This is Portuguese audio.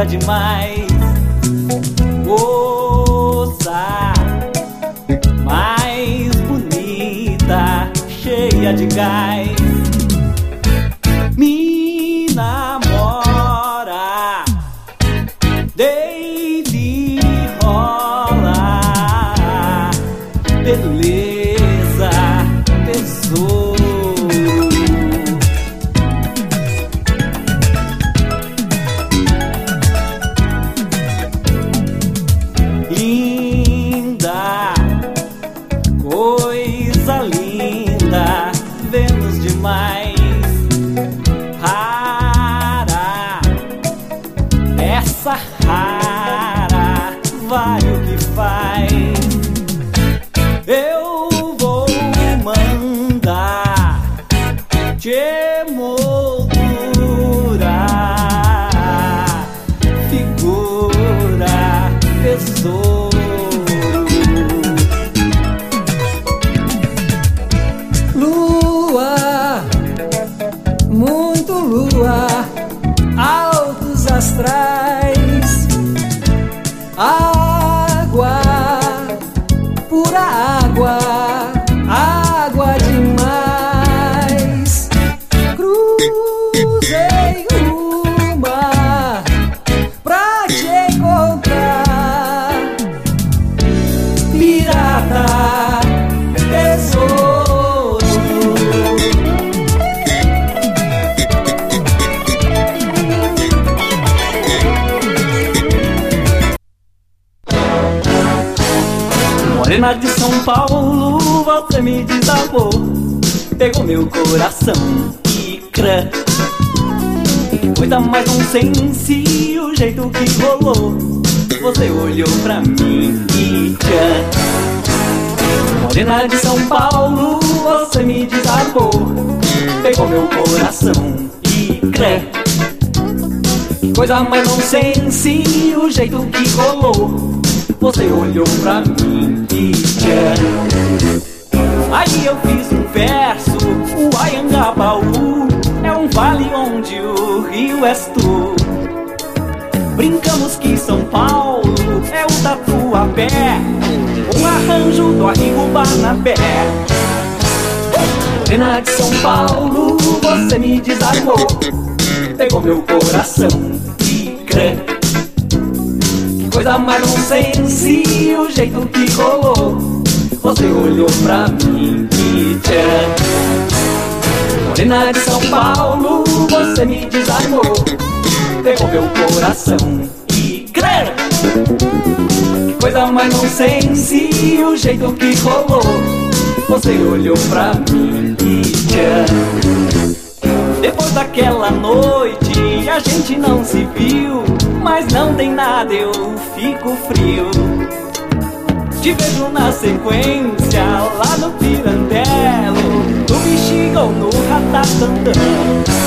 nada demais. Moça, mais bonita, cheia de gás. Me namora, deite rola, beleza, tesouro. Coisa linda, vemos demais. Rara, essa rara, vai o que faz. Eu vou mandar te moldurar, figura, tesouro. Cruzei o mar pra te encontrar, pirata, tesouro. Morena de São Paulo, você me desabou. Pegou meu coração e crã. Coisa mais nonsense, o jeito que rolou. Você olhou pra mim e tchan. Morena de São Paulo, você me desabou. Pegou meu coração e crã. Coisa mais nonsense, o jeito que rolou. Você olhou pra mim e tchan. Aí eu fiz um verso, o Ayangabaú onde o rio és tu. Brincamos que São Paulo é o Tatuapé Um arranjo do Arrigo Barnabé. Morena de São Paulo, você me desarmou. Pegou meu coração e crê. Que coisa mais nonsense, o jeito que rolou. Você olhou pra mim e tchan Morena de São Paulo, você me desarmou. Pegou meu coração e crê Que coisa mais nonsense, o jeito que rolou. Você olhou pra mim e tchan. Depois daquela noite a gente não se viu. Mas não tem nada, eu fico frio. Te vejo na sequência 真的。